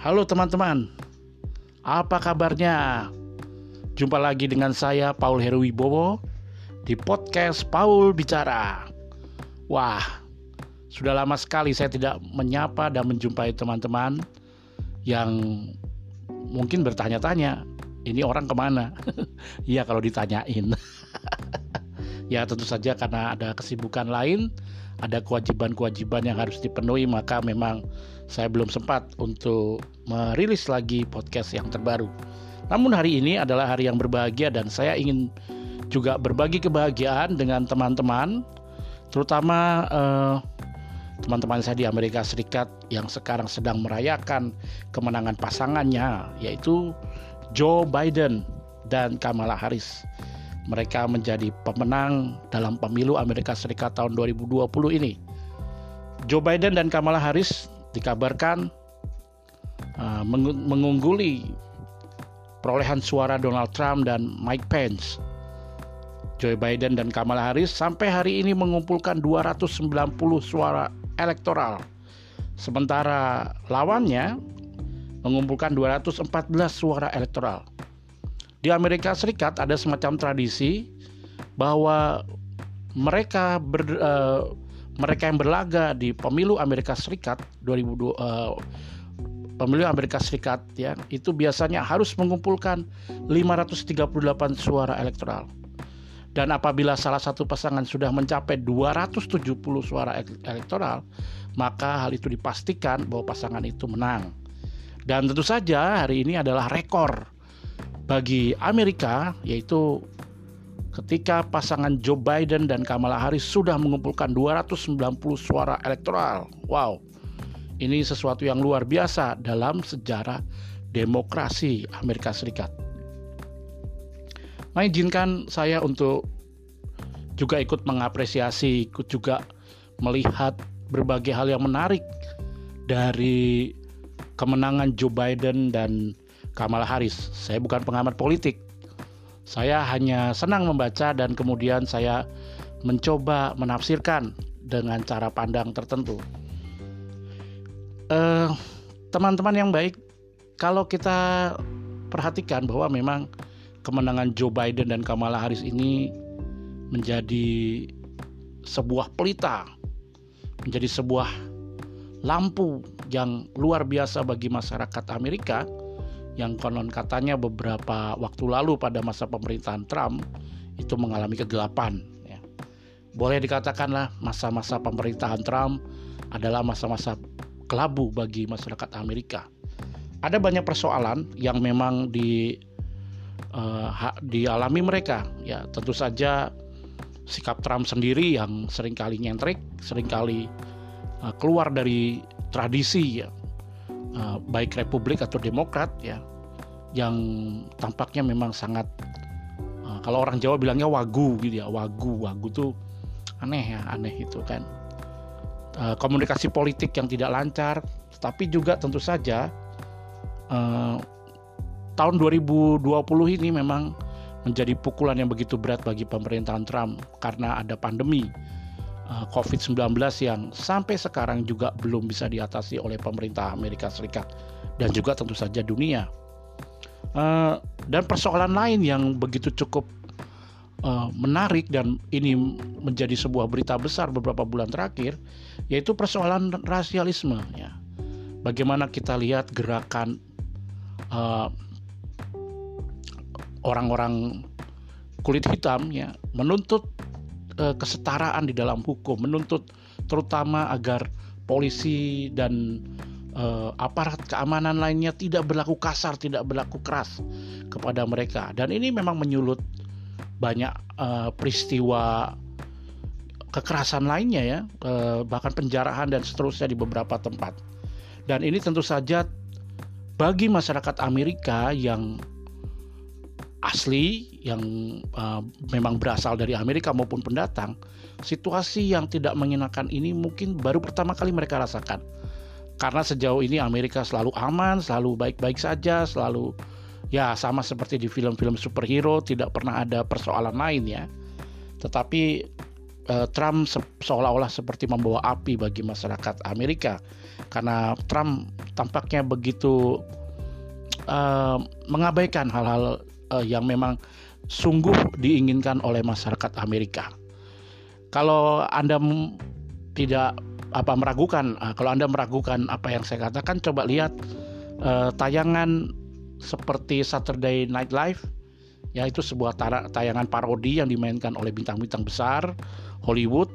Halo teman-teman, apa kabarnya? Jumpa lagi dengan saya Paul Heruwibowo di podcast Paul Bicara. Wah, sudah lama sekali saya tidak menyapa dan menjumpai teman-teman yang mungkin bertanya-tanya, ini orang ke mana? Iya kalau ditanyain. ya tentu saja karena ada kesibukan lain ada kewajiban-kewajiban yang harus dipenuhi maka memang saya belum sempat untuk merilis lagi podcast yang terbaru. Namun hari ini adalah hari yang berbahagia dan saya ingin juga berbagi kebahagiaan dengan teman-teman terutama eh, teman-teman saya di Amerika Serikat yang sekarang sedang merayakan kemenangan pasangannya yaitu Joe Biden dan Kamala Harris mereka menjadi pemenang dalam pemilu Amerika Serikat tahun 2020 ini. Joe Biden dan Kamala Harris dikabarkan uh, mengungguli perolehan suara Donald Trump dan Mike Pence. Joe Biden dan Kamala Harris sampai hari ini mengumpulkan 290 suara elektoral. Sementara lawannya mengumpulkan 214 suara elektoral. Di Amerika Serikat ada semacam tradisi bahwa mereka ber, uh, mereka yang berlaga di pemilu Amerika Serikat 2002 uh, pemilu Amerika Serikat ya itu biasanya harus mengumpulkan 538 suara elektoral. Dan apabila salah satu pasangan sudah mencapai 270 suara elektoral, maka hal itu dipastikan bahwa pasangan itu menang. Dan tentu saja hari ini adalah rekor bagi Amerika yaitu ketika pasangan Joe Biden dan Kamala Harris sudah mengumpulkan 290 suara elektoral. Wow. Ini sesuatu yang luar biasa dalam sejarah demokrasi Amerika Serikat. Nah, izinkan saya untuk juga ikut mengapresiasi, ikut juga melihat berbagai hal yang menarik dari kemenangan Joe Biden dan Kamala Harris. Saya bukan pengamat politik. Saya hanya senang membaca dan kemudian saya mencoba menafsirkan dengan cara pandang tertentu. Eh, teman-teman yang baik, kalau kita perhatikan bahwa memang kemenangan Joe Biden dan Kamala Harris ini menjadi sebuah pelita, menjadi sebuah lampu yang luar biasa bagi masyarakat Amerika yang konon katanya beberapa waktu lalu pada masa pemerintahan Trump itu mengalami kegelapan. Ya. Boleh dikatakanlah masa-masa pemerintahan Trump adalah masa-masa kelabu bagi masyarakat Amerika. Ada banyak persoalan yang memang di uh, dialami mereka. Ya tentu saja sikap Trump sendiri yang sering kali nyentrik, sering kali uh, keluar dari tradisi ya uh, baik Republik atau Demokrat ya yang tampaknya memang sangat kalau orang Jawa bilangnya wagu gitu ya wagu wagu tuh aneh ya aneh itu kan uh, komunikasi politik yang tidak lancar tapi juga tentu saja uh, tahun 2020 ini memang menjadi pukulan yang begitu berat bagi pemerintahan Trump karena ada pandemi uh, COVID-19 yang sampai sekarang juga belum bisa diatasi oleh pemerintah Amerika Serikat dan juga tentu saja dunia. Dan persoalan lain yang begitu cukup uh, menarik dan ini menjadi sebuah berita besar beberapa bulan terakhir yaitu persoalan rasialisme ya. Bagaimana kita lihat gerakan uh, orang-orang kulit hitam ya menuntut uh, kesetaraan di dalam hukum, menuntut terutama agar polisi dan uh, aparat keamanan lainnya tidak berlaku kasar, tidak berlaku keras kepada mereka. Dan ini memang menyulut banyak uh, peristiwa kekerasan lainnya ya, uh, bahkan penjarahan dan seterusnya di beberapa tempat. Dan ini tentu saja bagi masyarakat Amerika yang asli yang uh, memang berasal dari Amerika maupun pendatang, situasi yang tidak mengenakan ini mungkin baru pertama kali mereka rasakan karena sejauh ini Amerika selalu aman, selalu baik-baik saja, selalu ya sama seperti di film-film superhero, tidak pernah ada persoalan lain ya. Tetapi uh, Trump se seolah-olah seperti membawa api bagi masyarakat Amerika karena Trump tampaknya begitu uh, mengabaikan hal-hal uh, yang memang sungguh diinginkan oleh masyarakat Amerika. Kalau Anda tidak apa meragukan, uh, kalau Anda meragukan apa yang saya katakan, coba lihat uh, tayangan seperti Saturday Night Live yaitu sebuah tayangan parodi yang dimainkan oleh bintang-bintang besar Hollywood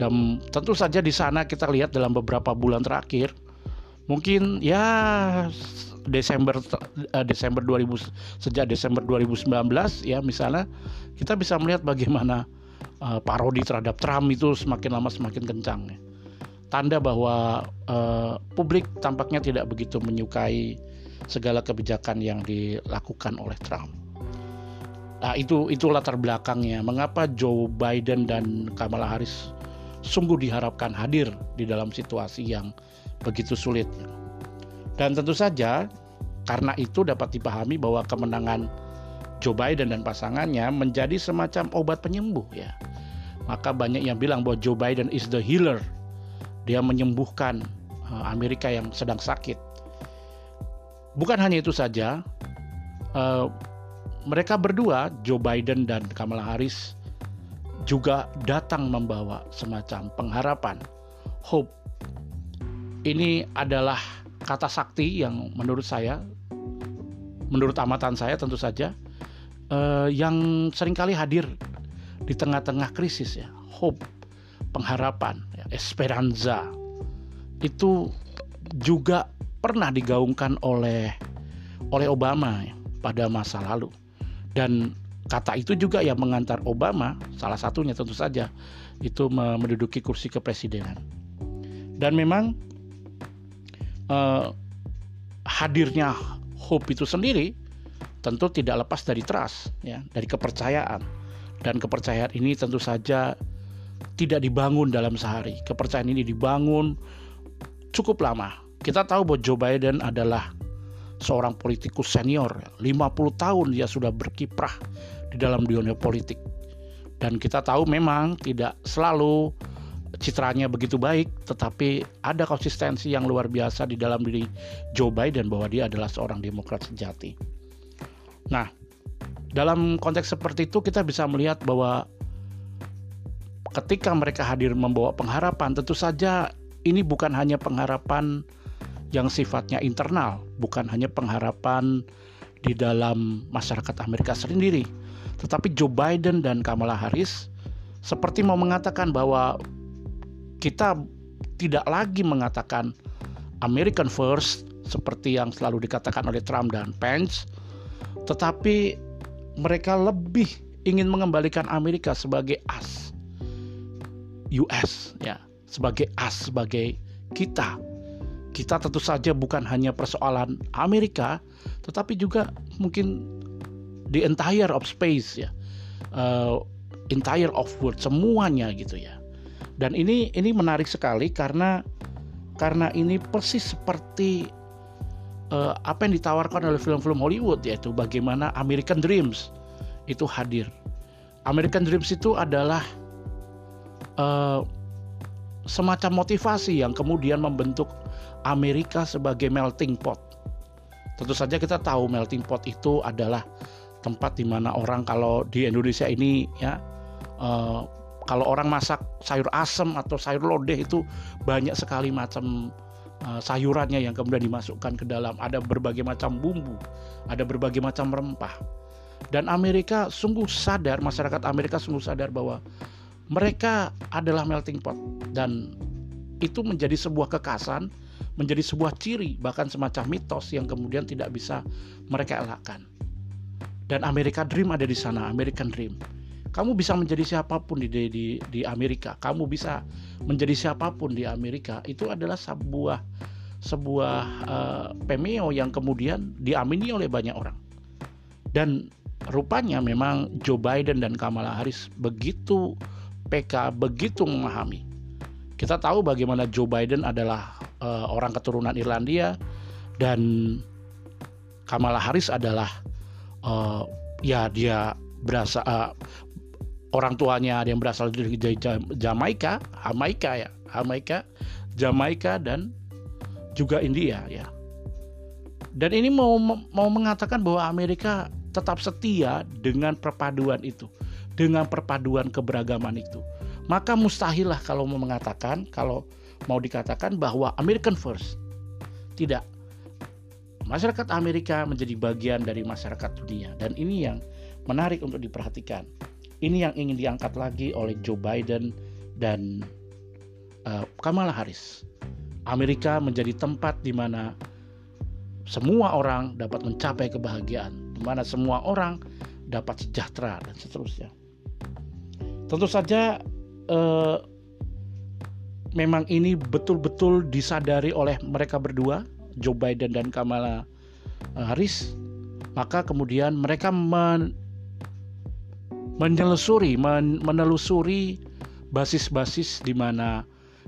dan tentu saja di sana kita lihat dalam beberapa bulan terakhir mungkin ya Desember uh, Desember 2000 sejak Desember 2019 ya misalnya kita bisa melihat bagaimana uh, parodi terhadap Trump itu semakin lama semakin kencang ya. Tanda bahwa uh, publik tampaknya tidak begitu menyukai segala kebijakan yang dilakukan oleh Trump. Nah, itu itu latar belakangnya mengapa Joe Biden dan Kamala Harris sungguh diharapkan hadir di dalam situasi yang begitu sulit. Dan tentu saja karena itu dapat dipahami bahwa kemenangan Joe Biden dan pasangannya menjadi semacam obat penyembuh ya. Maka banyak yang bilang bahwa Joe Biden is the healer. Dia menyembuhkan eh, Amerika yang sedang sakit. Bukan hanya itu saja, eh, mereka berdua, Joe Biden dan Kamala Harris, juga datang membawa semacam pengharapan, hope. Ini adalah kata sakti yang menurut saya, menurut amatan saya tentu saja, eh, yang sering kali hadir di tengah-tengah krisis ya, hope, pengharapan, ya, esperanza. Itu juga pernah digaungkan oleh oleh Obama pada masa lalu. Dan kata itu juga yang mengantar Obama salah satunya tentu saja itu menduduki kursi kepresidenan. Dan memang eh, hadirnya hope itu sendiri tentu tidak lepas dari trust ya dari kepercayaan. Dan kepercayaan ini tentu saja tidak dibangun dalam sehari. Kepercayaan ini dibangun cukup lama kita tahu bahwa Joe Biden adalah seorang politikus senior. 50 tahun dia sudah berkiprah di dalam dunia politik. Dan kita tahu memang tidak selalu citranya begitu baik tetapi ada konsistensi yang luar biasa di dalam diri Joe Biden bahwa dia adalah seorang demokrat sejati. Nah dalam konteks seperti itu kita bisa melihat bahwa ketika mereka hadir membawa pengharapan tentu saja ini bukan hanya pengharapan yang sifatnya internal, bukan hanya pengharapan di dalam masyarakat Amerika sendiri, tetapi Joe Biden dan Kamala Harris seperti mau mengatakan bahwa kita tidak lagi mengatakan American first seperti yang selalu dikatakan oleh Trump dan Pence, tetapi mereka lebih ingin mengembalikan Amerika sebagai as US ya, sebagai as sebagai kita kita tentu saja bukan hanya persoalan Amerika, tetapi juga mungkin the entire of space ya, uh, entire of world semuanya gitu ya. Dan ini ini menarik sekali karena karena ini persis seperti uh, apa yang ditawarkan oleh film-film Hollywood yaitu bagaimana American Dreams itu hadir. American Dreams itu adalah uh, semacam motivasi yang kemudian membentuk Amerika sebagai melting pot. Tentu saja kita tahu melting pot itu adalah tempat di mana orang kalau di Indonesia ini ya uh, kalau orang masak sayur asem atau sayur lodeh itu banyak sekali macam uh, sayurannya yang kemudian dimasukkan ke dalam ada berbagai macam bumbu, ada berbagai macam rempah. Dan Amerika sungguh sadar, masyarakat Amerika sungguh sadar bahwa mereka adalah melting pot dan itu menjadi sebuah kekasan menjadi sebuah ciri bahkan semacam mitos yang kemudian tidak bisa mereka elakkan. Dan Amerika Dream ada di sana, American Dream. Kamu bisa menjadi siapa pun di di di Amerika. Kamu bisa menjadi siapa pun di Amerika. Itu adalah sebuah sebuah uh, pemeo yang kemudian diamini oleh banyak orang. Dan rupanya memang Joe Biden dan Kamala Harris begitu PK begitu memahami. Kita tahu bagaimana Joe Biden adalah uh, orang keturunan Irlandia dan Kamala Harris adalah uh, ya dia berasa uh, orang tuanya ada yang berasal dari Jamaika, Jamaika ya, Jamaika, Jamaika dan juga India ya. Dan ini mau mau mengatakan bahwa Amerika tetap setia dengan perpaduan itu, dengan perpaduan keberagaman itu. Maka mustahillah kalau mau mengatakan kalau mau dikatakan bahwa American first. Tidak. Masyarakat Amerika menjadi bagian dari masyarakat dunia dan ini yang menarik untuk diperhatikan. Ini yang ingin diangkat lagi oleh Joe Biden dan uh, Kamala Harris. Amerika menjadi tempat di mana semua orang dapat mencapai kebahagiaan, di mana semua orang dapat sejahtera dan seterusnya. Tentu saja eh, memang ini betul-betul disadari oleh mereka berdua, Joe Biden dan Kamala eh, Harris. Maka kemudian mereka men menyelusuri, men menelusuri basis-basis di mana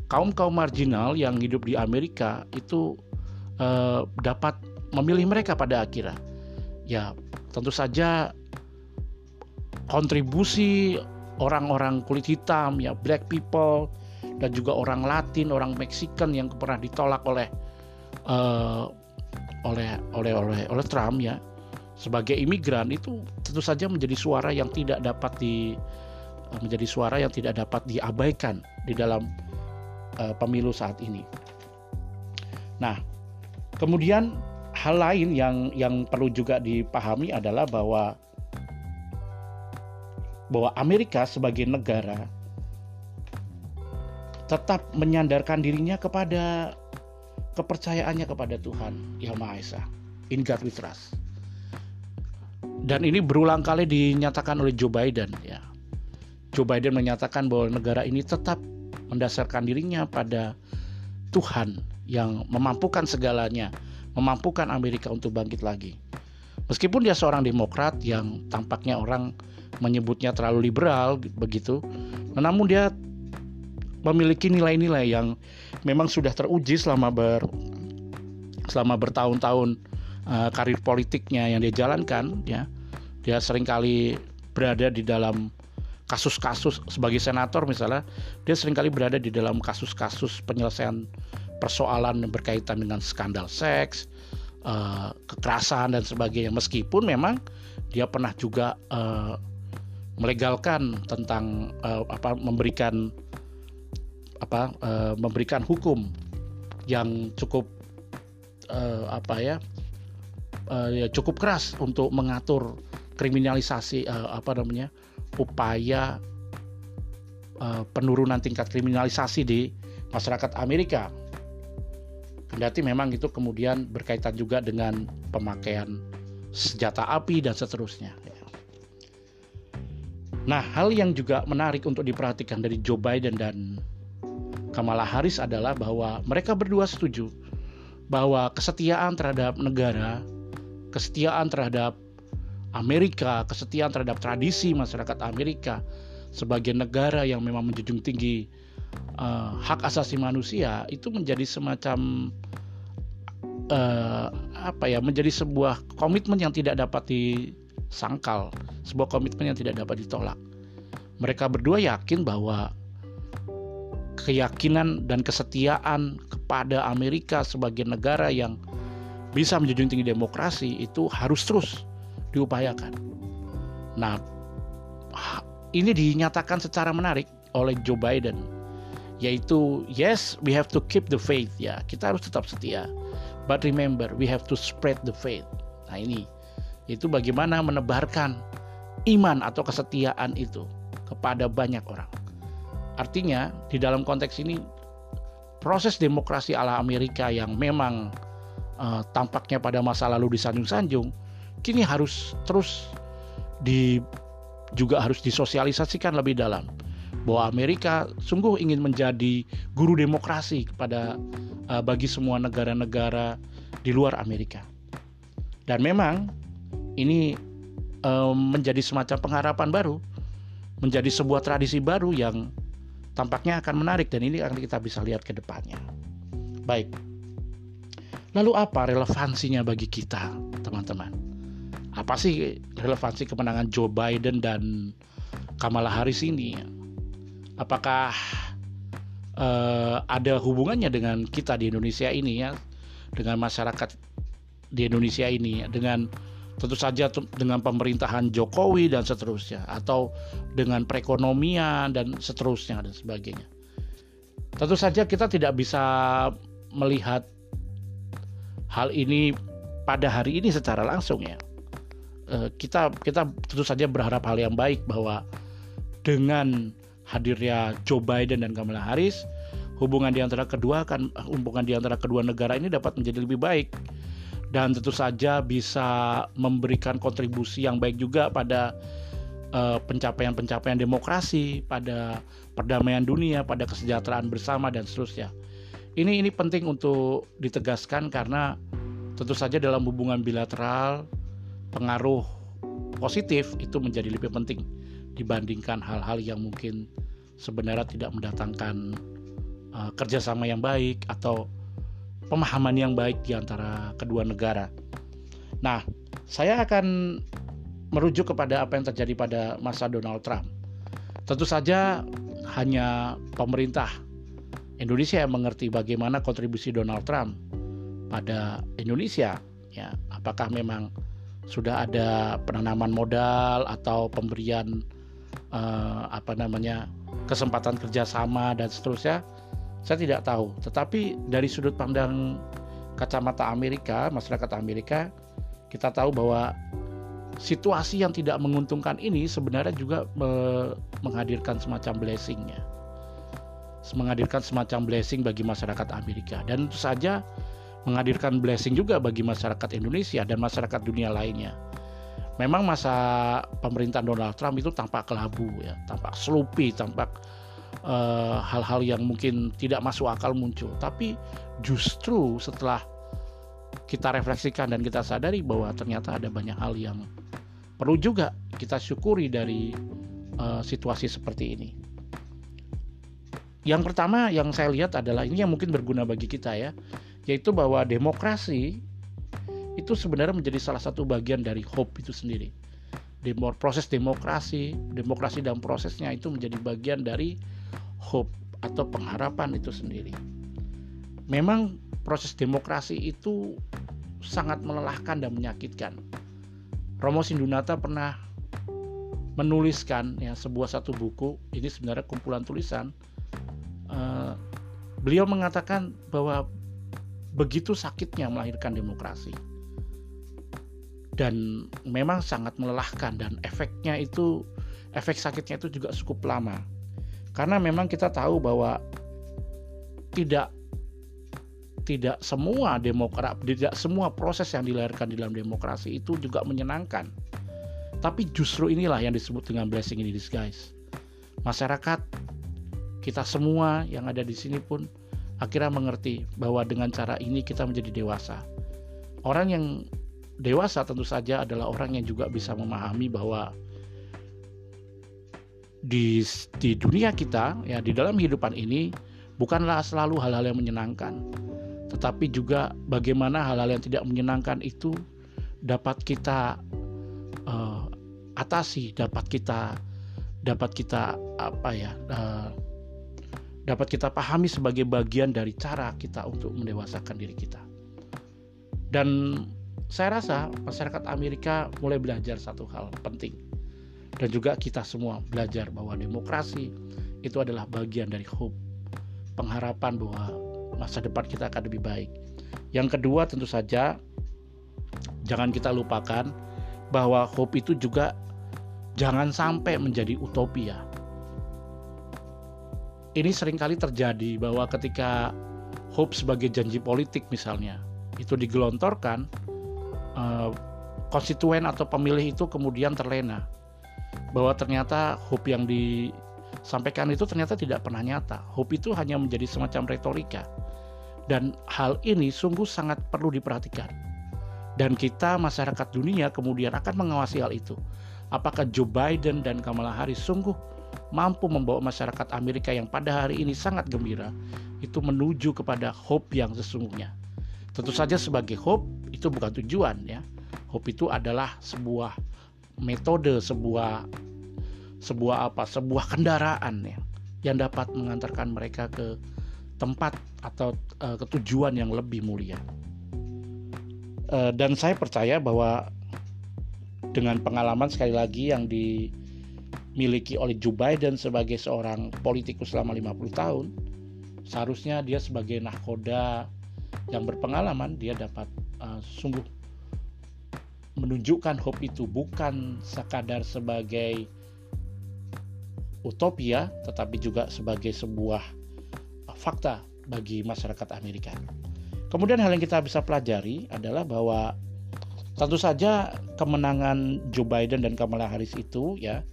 kaum-kaum marginal yang hidup di Amerika itu uh, dapat memilih mereka pada akhirnya. Ya, tentu saja kontribusi orang-orang kulit hitam, ya black people dan juga orang Latin, orang Mexican yang pernah ditolak oleh uh, oleh oleh oleh oleh Trump ya sebagai imigran itu tentu saja menjadi suara yang tidak dapat di eh, menjadi suara yang tidak dapat diabaikan di dalam uh, pemilu saat ini. Nah, kemudian hal lain yang yang perlu juga dipahami adalah bahwa bahwa Amerika sebagai negara tetap menyandarkan dirinya kepada kepercayaannya kepada Tuhan Yang Maha Esa. In God we trust dan ini berulang kali dinyatakan oleh Joe Biden ya. Joe Biden menyatakan bahwa negara ini tetap mendasarkan dirinya pada Tuhan yang memampukan segalanya, memampukan Amerika untuk bangkit lagi. Meskipun dia seorang demokrat yang tampaknya orang menyebutnya terlalu liberal begitu, namun dia memiliki nilai-nilai yang memang sudah teruji selama ber selama bertahun-tahun uh, karir politiknya yang dia jalankan ya. Dia sering kali berada di dalam kasus-kasus sebagai senator misalnya dia sering kali berada di dalam kasus-kasus penyelesaian persoalan yang berkaitan dengan skandal seks uh, kekerasan dan sebagainya. Meskipun memang dia pernah juga uh, melegalkan tentang uh, apa memberikan apa uh, memberikan hukum yang cukup uh, apa ya uh, ya cukup keras untuk mengatur kriminalisasi uh, apa namanya upaya uh, penurunan tingkat kriminalisasi di masyarakat Amerika. Kendati memang itu kemudian berkaitan juga dengan pemakaian senjata api dan seterusnya. Nah, hal yang juga menarik untuk diperhatikan dari Joe Biden dan Kamala Harris adalah bahwa mereka berdua setuju bahwa kesetiaan terhadap negara, kesetiaan terhadap Amerika, kesetiaan terhadap tradisi masyarakat Amerika sebagai negara yang memang menjunjung tinggi uh, hak asasi manusia itu menjadi semacam uh, apa ya menjadi sebuah komitmen yang tidak dapat disangkal, sebuah komitmen yang tidak dapat ditolak. Mereka berdua yakin bahwa keyakinan dan kesetiaan kepada Amerika sebagai negara yang bisa menjunjung tinggi demokrasi itu harus terus diupayakan. Nah, ini dinyatakan secara menarik oleh Joe Biden, yaitu yes, we have to keep the faith ya, kita harus tetap setia. But remember, we have to spread the faith. Nah ini, itu bagaimana menebarkan iman atau kesetiaan itu kepada banyak orang. Artinya di dalam konteks ini proses demokrasi ala Amerika yang memang uh, tampaknya pada masa lalu disanjung-sanjung kini harus terus di juga harus disosialisasikan lebih dalam bahwa Amerika sungguh ingin menjadi guru demokrasi kepada uh, bagi semua negara-negara di luar Amerika. Dan memang ini um, menjadi semacam pengharapan baru, menjadi sebuah tradisi baru yang tampaknya akan menarik dan ini akan kita bisa lihat ke depannya. Baik. Lalu apa relevansinya bagi kita, teman-teman? apa sih relevansi kemenangan Joe Biden dan Kamala Harris ini apakah uh, ada hubungannya dengan kita di Indonesia ini ya dengan masyarakat di Indonesia ini ya, dengan tentu saja dengan pemerintahan Jokowi dan seterusnya atau dengan perekonomian dan seterusnya dan sebagainya. Tentu saja kita tidak bisa melihat hal ini pada hari ini secara langsung ya. Eh, kita kita tentu saja berharap hal yang baik bahwa dengan hadirnya Joe Biden dan Kamala Harris, hubungan di antara kedua kan hubungan di antara kedua negara ini dapat menjadi lebih baik dan tentu saja bisa memberikan kontribusi yang baik juga pada uh, pencapaian-pencapaian demokrasi, pada perdamaian dunia, pada kesejahteraan bersama dan seterusnya. Ini ini penting untuk ditegaskan karena tentu saja dalam hubungan bilateral pengaruh positif itu menjadi lebih penting dibandingkan hal-hal yang mungkin sebenarnya tidak mendatangkan uh, kerjasama yang baik atau pemahaman yang baik di antara kedua negara. Nah, saya akan merujuk kepada apa yang terjadi pada masa Donald Trump. Tentu saja hanya pemerintah Indonesia yang mengerti bagaimana kontribusi Donald Trump pada Indonesia. Ya, apakah memang sudah ada penanaman modal atau pemberian eh, apa namanya kesempatan kerjasama dan seterusnya? Saya tidak tahu, tetapi dari sudut pandang kacamata Amerika, masyarakat Amerika, kita tahu bahwa situasi yang tidak menguntungkan ini sebenarnya juga menghadirkan semacam blessingnya, menghadirkan semacam blessing bagi masyarakat Amerika. Dan tentu saja menghadirkan blessing juga bagi masyarakat Indonesia dan masyarakat dunia lainnya. Memang masa pemerintahan Donald Trump itu tampak kelabu ya, tampak sloppy, tampak hal-hal uh, yang mungkin tidak masuk akal muncul. Tapi justru setelah kita refleksikan dan kita sadari bahwa ternyata ada banyak hal yang perlu juga kita syukuri dari uh, situasi seperti ini. Yang pertama yang saya lihat adalah ini yang mungkin berguna bagi kita ya, yaitu bahwa demokrasi itu sebenarnya menjadi salah satu bagian dari hope itu sendiri. Demo, proses demokrasi, demokrasi dan prosesnya itu menjadi bagian dari hope atau pengharapan itu sendiri. Memang proses demokrasi itu sangat melelahkan dan menyakitkan. Romo Sindunata pernah menuliskan ya sebuah satu buku ini sebenarnya kumpulan tulisan. Uh, beliau mengatakan bahwa begitu sakitnya melahirkan demokrasi dan memang sangat melelahkan dan efeknya itu efek sakitnya itu juga cukup lama karena memang kita tahu bahwa tidak tidak semua demokrat, tidak semua proses yang dilahirkan di dalam demokrasi itu juga menyenangkan. Tapi justru inilah yang disebut dengan blessing in disguise. Masyarakat kita semua yang ada di sini pun akhirnya mengerti bahwa dengan cara ini kita menjadi dewasa. Orang yang dewasa tentu saja adalah orang yang juga bisa memahami bahwa di di dunia kita ya di dalam kehidupan ini bukanlah selalu hal-hal yang menyenangkan. Tetapi juga bagaimana hal-hal yang tidak menyenangkan itu dapat kita uh, atasi dapat kita dapat kita apa ya uh, dapat kita pahami sebagai bagian dari cara kita untuk mendewasakan diri kita. Dan saya rasa masyarakat Amerika mulai belajar satu hal penting dan juga kita semua belajar bahwa demokrasi itu adalah bagian dari hope, pengharapan bahwa masa depan kita akan lebih baik. Yang kedua tentu saja jangan kita lupakan bahwa hope itu juga jangan sampai menjadi utopia. Ini sering kali terjadi bahwa ketika hope sebagai janji politik misalnya itu digelontorkan, eh, konstituen atau pemilih itu kemudian terlena bahwa ternyata hope yang disampaikan itu ternyata tidak pernah nyata. Hope itu hanya menjadi semacam retorika. Dan hal ini sungguh sangat perlu diperhatikan. Dan kita masyarakat dunia kemudian akan mengawasi hal itu. Apakah Joe Biden dan Kamala Harris sungguh mampu membawa masyarakat Amerika yang pada hari ini sangat gembira itu menuju kepada hope yang sesungguhnya. Tentu saja sebagai hope itu bukan tujuan ya. Hope itu adalah sebuah metode sebuah sebuah apa sebuah kendaraan ya yang dapat mengantarkan mereka ke tempat atau uh, ke tujuan yang lebih mulia. Uh, dan saya percaya bahwa dengan pengalaman sekali lagi yang dimiliki oleh Joe Biden sebagai seorang politikus selama 50 tahun seharusnya dia sebagai nahkoda yang berpengalaman dia dapat uh, sungguh menunjukkan hope itu bukan sekadar sebagai utopia tetapi juga sebagai sebuah fakta bagi masyarakat Amerika. Kemudian hal yang kita bisa pelajari adalah bahwa tentu saja kemenangan Joe Biden dan Kamala Harris itu ya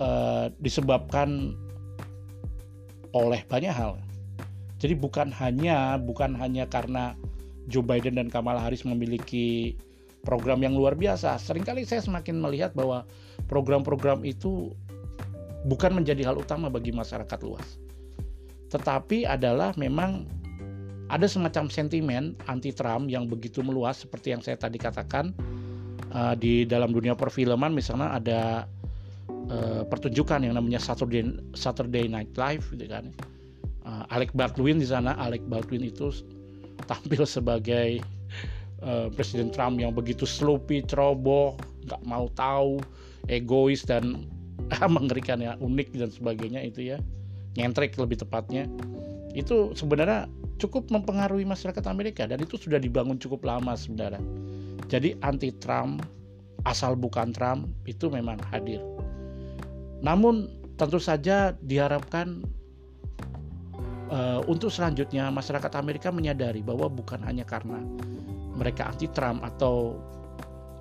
eh, disebabkan oleh banyak hal. Jadi bukan hanya bukan hanya karena Joe Biden dan Kamala Harris memiliki program yang luar biasa. Seringkali saya semakin melihat bahwa program-program itu bukan menjadi hal utama bagi masyarakat luas. Tetapi adalah memang ada semacam sentimen anti Trump yang begitu meluas seperti yang saya tadi katakan uh, di dalam dunia perfilman misalnya ada uh, pertunjukan yang namanya Saturday Saturday Night Live gitu kan. Uh, Alec Baldwin di sana, Alec Baldwin itu tampil sebagai uh, Presiden Trump yang begitu sloppy, ceroboh, nggak mau tahu, egois dan mengerikan ya, unik dan sebagainya itu ya, nyentrik lebih tepatnya. Itu sebenarnya cukup mempengaruhi masyarakat Amerika dan itu sudah dibangun cukup lama sebenarnya. Jadi anti Trump asal bukan Trump itu memang hadir. Namun tentu saja diharapkan uh, untuk selanjutnya masyarakat Amerika menyadari bahwa bukan hanya karena mereka anti Trump atau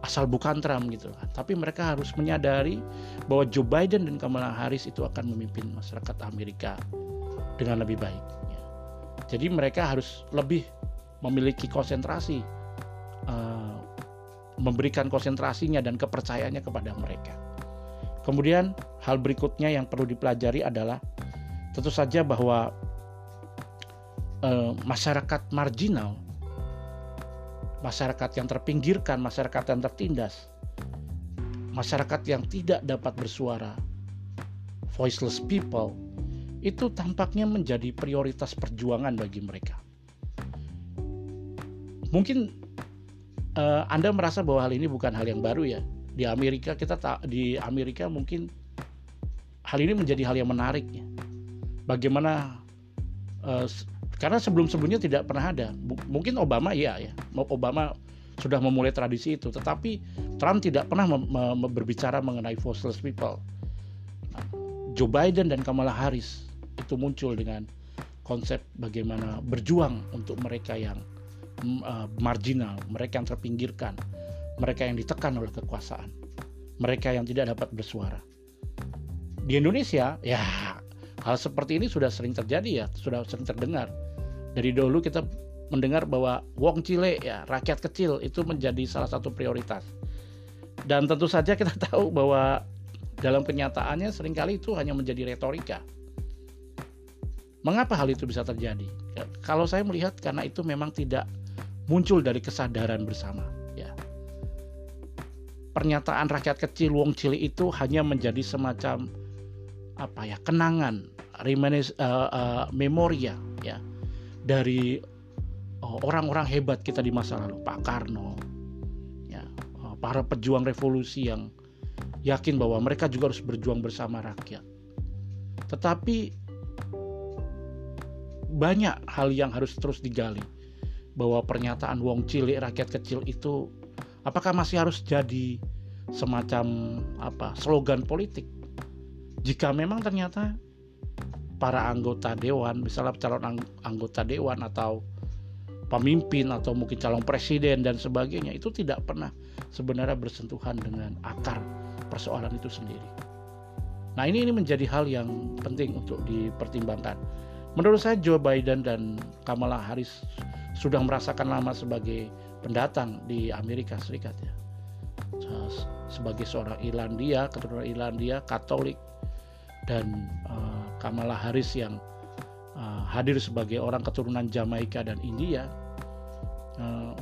asal bukan Trump gitu, tapi mereka harus menyadari bahwa Joe Biden dan Kamala Harris itu akan memimpin masyarakat Amerika dengan lebih baik. Jadi mereka harus lebih memiliki konsentrasi, uh, memberikan konsentrasinya dan kepercayaannya kepada mereka. Kemudian hal berikutnya yang perlu dipelajari adalah tentu saja bahwa uh, masyarakat marginal, masyarakat yang terpinggirkan, masyarakat yang tertindas, masyarakat yang tidak dapat bersuara, voiceless people itu tampaknya menjadi prioritas perjuangan bagi mereka. Mungkin uh, Anda merasa bahwa hal ini bukan hal yang baru ya. Di Amerika kita tak di Amerika mungkin hal ini menjadi hal yang menarik ya. Bagaimana uh, karena sebelum-sebelumnya tidak pernah ada. mungkin Obama iya ya. Obama sudah memulai tradisi itu, tetapi Trump tidak pernah berbicara mengenai voiceless people. Joe Biden dan Kamala Harris itu muncul dengan konsep bagaimana berjuang untuk mereka yang uh, marginal, mereka yang terpinggirkan, mereka yang ditekan oleh kekuasaan, mereka yang tidak dapat bersuara. Di Indonesia, ya hal seperti ini sudah sering terjadi ya, sudah sering terdengar. Dari dulu kita mendengar bahwa wong cile ya, rakyat kecil itu menjadi salah satu prioritas. Dan tentu saja kita tahu bahwa dalam kenyataannya sering kali itu hanya menjadi retorika Mengapa hal itu bisa terjadi? Ya, kalau saya melihat karena itu memang tidak muncul dari kesadaran bersama. Ya. Pernyataan rakyat kecil wong cilik itu hanya menjadi semacam apa ya kenangan, reminis, uh, uh, memoria dari uh, orang-orang hebat kita di masa lalu, Pak Karno, ya uh, para pejuang revolusi yang yakin bahwa mereka juga harus berjuang bersama rakyat. Tetapi banyak hal yang harus terus digali bahwa pernyataan wong cilik rakyat kecil itu apakah masih harus jadi semacam apa slogan politik jika memang ternyata para anggota dewan misalnya calon anggota dewan atau pemimpin atau mungkin calon presiden dan sebagainya itu tidak pernah sebenarnya bersentuhan dengan akar persoalan itu sendiri. Nah ini ini menjadi hal yang penting untuk dipertimbangkan. Menurut saya Joe Biden dan Kamala Harris sudah merasakan lama sebagai pendatang di Amerika Serikat ya. Sebagai seorang Irlandia, keturunan Irlandia, Katolik dan uh, Kamala Harris yang uh, hadir sebagai orang keturunan Jamaika dan India uh,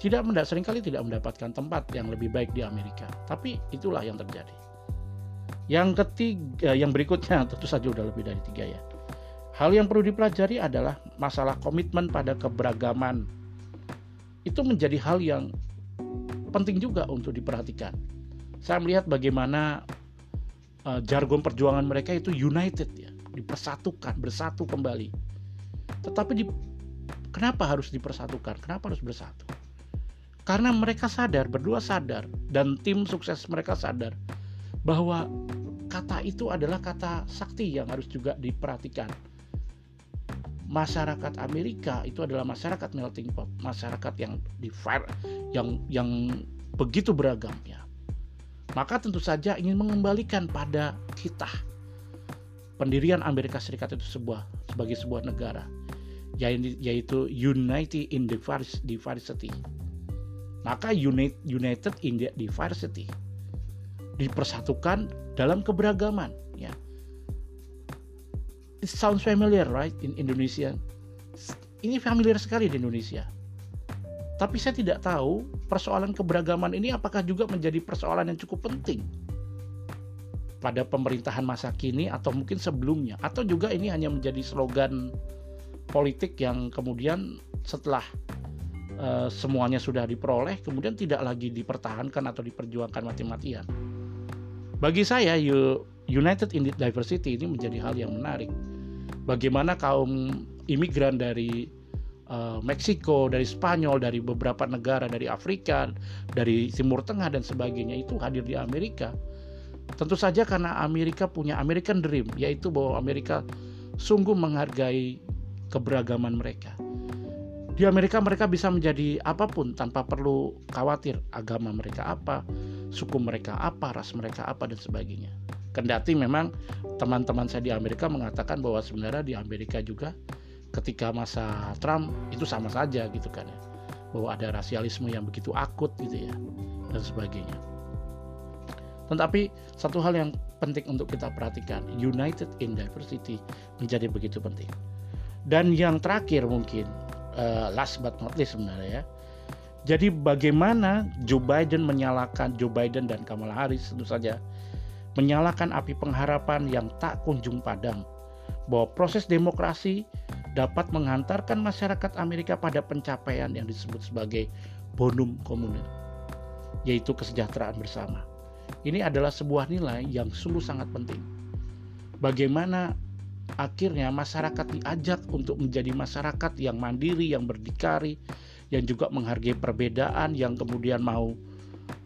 tidak sering kali tidak mendapatkan tempat yang lebih baik di Amerika. Tapi itulah yang terjadi. Yang ketiga, yang berikutnya tentu saja udah lebih dari tiga ya. Hal yang perlu dipelajari adalah masalah komitmen pada keberagaman. Itu menjadi hal yang penting juga untuk diperhatikan. Saya melihat bagaimana uh, jargon perjuangan mereka itu united dipersatukan, bersatu kembali. Tetapi di, kenapa harus dipersatukan? Kenapa harus bersatu? Karena mereka sadar, berdua sadar, dan tim sukses mereka sadar bahwa kata itu adalah kata sakti yang harus juga diperhatikan masyarakat Amerika itu adalah masyarakat melting pot, masyarakat yang divide, yang yang begitu beragam ya. Maka tentu saja ingin mengembalikan pada kita pendirian Amerika Serikat itu sebuah sebagai sebuah negara yaitu United in Diversity. Maka United in Diversity dipersatukan dalam keberagaman ya. It sounds familiar right in Indonesia? Ini familiar sekali di Indonesia. Tapi saya tidak tahu persoalan keberagaman ini apakah juga menjadi persoalan yang cukup penting pada pemerintahan masa kini atau mungkin sebelumnya atau juga ini hanya menjadi slogan politik yang kemudian setelah uh, semuanya sudah diperoleh kemudian tidak lagi dipertahankan atau diperjuangkan mati-matian. Bagi saya United in Diversity ini menjadi hal yang menarik bagaimana kaum imigran dari uh, Meksiko, dari Spanyol, dari beberapa negara dari Afrika, dari Timur Tengah dan sebagainya itu hadir di Amerika. Tentu saja karena Amerika punya American Dream, yaitu bahwa Amerika sungguh menghargai keberagaman mereka. Di Amerika mereka bisa menjadi apa pun tanpa perlu khawatir agama mereka apa, suku mereka apa, ras mereka apa dan sebagainya. Kendati memang teman-teman saya di Amerika mengatakan bahwa sebenarnya di Amerika juga ketika masa Trump itu sama saja gitu kan ya. Bahwa ada rasialisme yang begitu akut gitu ya dan sebagainya. Tetapi satu hal yang penting untuk kita perhatikan, united in diversity menjadi begitu penting. Dan yang terakhir mungkin uh, last but not least sebenarnya ya. Jadi bagaimana Joe Biden menyalakan Joe Biden dan Kamala Harris tentu saja menyalakan api pengharapan yang tak kunjung padam bahwa proses demokrasi dapat menghantarkan masyarakat Amerika pada pencapaian yang disebut sebagai bonum komunal, yaitu kesejahteraan bersama. Ini adalah sebuah nilai yang sungguh sangat penting. Bagaimana akhirnya masyarakat diajak untuk menjadi masyarakat yang mandiri, yang berdikari, yang juga menghargai perbedaan, yang kemudian mau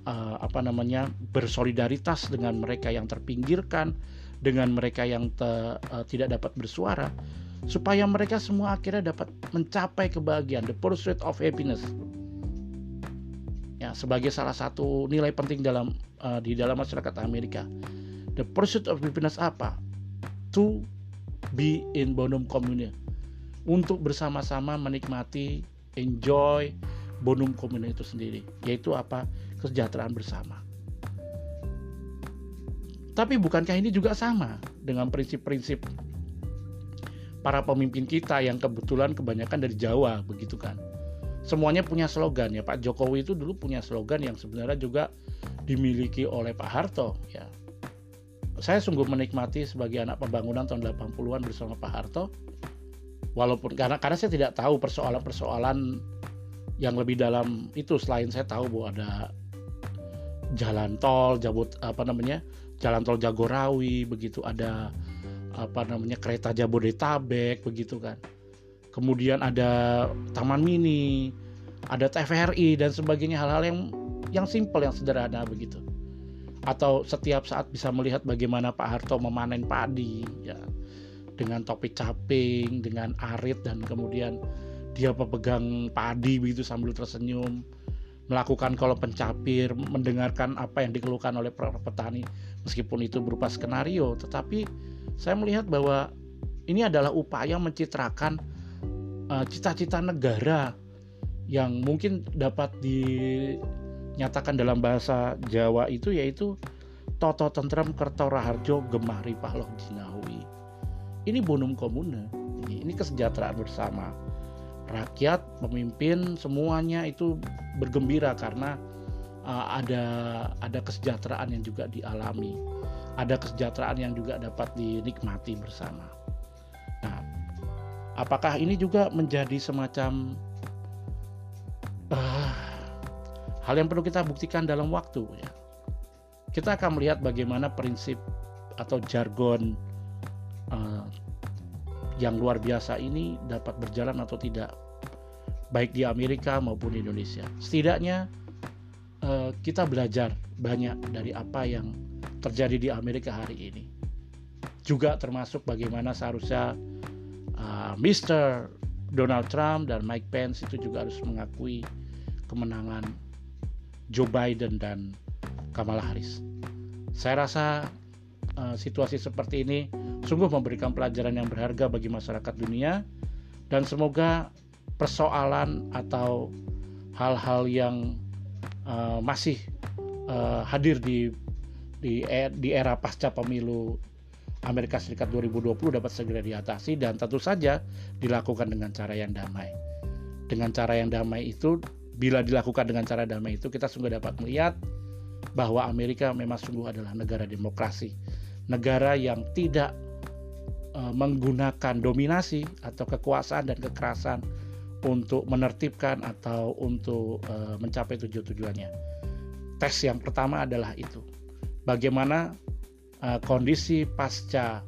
uh, apa namanya bersolidaritas dengan mereka yang terpinggirkan, dengan mereka yang te, uh, tidak dapat bersuara, supaya mereka semua akhirnya dapat mencapai kebahagiaan, the pursuit of happiness. Ya, sebagai salah satu nilai penting dalam uh, di dalam masyarakat Amerika. The pursuit of happiness apa? To be in bonum commune. Untuk bersama-sama menikmati, enjoy bonum commune itu sendiri, yaitu apa? kesejahteraan bersama. Tapi bukankah ini juga sama dengan prinsip-prinsip para pemimpin kita yang kebetulan kebanyakan dari Jawa begitu kan? Semuanya punya slogan ya Pak Jokowi itu dulu punya slogan yang sebenarnya juga dimiliki oleh Pak Harto ya. Saya sungguh menikmati sebagai anak pembangunan tahun 80-an bersama Pak Harto. Walaupun karena karena saya tidak tahu persoalan-persoalan yang lebih dalam itu selain saya tahu bahwa ada jalan tol Jabut apa namanya jalan tol Jagorawi begitu ada apa namanya kereta Jabodetabek begitu kan kemudian ada taman mini ada TVRI dan sebagainya hal-hal yang yang simpel yang sederhana begitu. Atau setiap saat bisa melihat bagaimana Pak Harto memanen padi ya. Dengan topi caping dengan arit dan kemudian dia pegang padi begitu sambil tersenyum. Melakukan kalau pencapir, mendengarkan apa yang dikeluhkan oleh para petani, meskipun itu berupa skenario, tetapi saya melihat bahwa ini adalah upaya mencitrakan uh, cita-cita negara yang mungkin dapat dinyatakan dalam bahasa Jawa itu yaitu Toto Tentrem Kerto Raharjo Gemah Ripah Loh Jinawi. Ini bonum komune, ini kesejahteraan bersama rakyat, pemimpin semuanya itu bergembira karena uh, ada ada kesejahteraan yang juga dialami. ada kesejahteraan yang juga dapat dinikmati bersama. Apakah ini juga menjadi semacam uh, hal yang perlu kita buktikan dalam waktu? Ya? Kita akan melihat bagaimana prinsip atau jargon uh, yang luar biasa ini dapat berjalan atau tidak, baik di Amerika maupun di Indonesia. Setidaknya uh, kita belajar banyak dari apa yang terjadi di Amerika hari ini. Juga termasuk bagaimana seharusnya uh, Mr. Donald Trump dan Mike Pence itu juga harus mengakui kemenangan Joe Biden dan Kamala Harris. Saya rasa uh, situasi seperti ini sungguh memberikan pelajaran yang berharga bagi masyarakat dunia dan semoga persoalan atau hal-hal yang uh, masih uh, hadir di di e, di era pasca pemilu Amerika Serikat 2020 dapat segera diatasi dan tentu saja dilakukan dengan cara yang damai. Dengan cara yang damai itu bila dilakukan dengan cara damai itu kita sungguh dapat melihat bahwa Amerika memang sungguh adalah negara demokrasi, negara yang tidak uh, menggunakan dominasi atau kekuasaan dan kekerasan untuk menertibkan atau untuk uh, mencapai tujuan-tujuannya. Tes yang pertama adalah itu. Bagaimana uh, kondisi pasca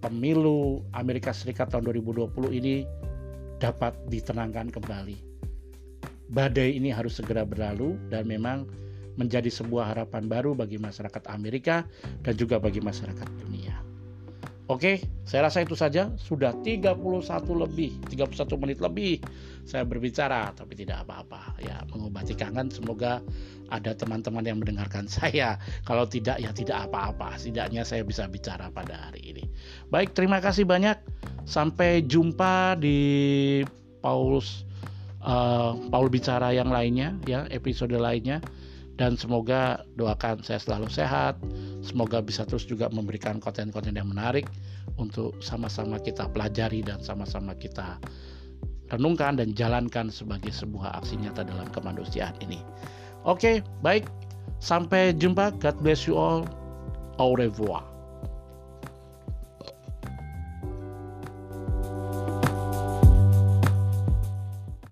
pemilu Amerika Serikat tahun 2020 ini dapat ditenangkan kembali. Badai ini harus segera berlalu dan memang menjadi sebuah harapan baru bagi masyarakat Amerika dan juga bagi masyarakat dunia. Oke, saya rasa itu saja. Sudah 31 lebih, 31 menit lebih saya berbicara, tapi tidak apa-apa. Ya, mengobati kangen semoga ada teman-teman yang mendengarkan saya. Kalau tidak ya tidak apa-apa. Setidaknya saya bisa bicara pada hari ini. Baik, terima kasih banyak. Sampai jumpa di Paulus uh, Paul bicara yang lainnya ya, episode lainnya dan semoga doakan saya selalu sehat. Semoga bisa terus juga memberikan konten-konten yang menarik untuk sama-sama kita pelajari dan sama-sama kita renungkan dan jalankan sebagai sebuah aksi nyata dalam kemanusiaan ini. Oke, baik. Sampai jumpa. God bless you all. Au revoir.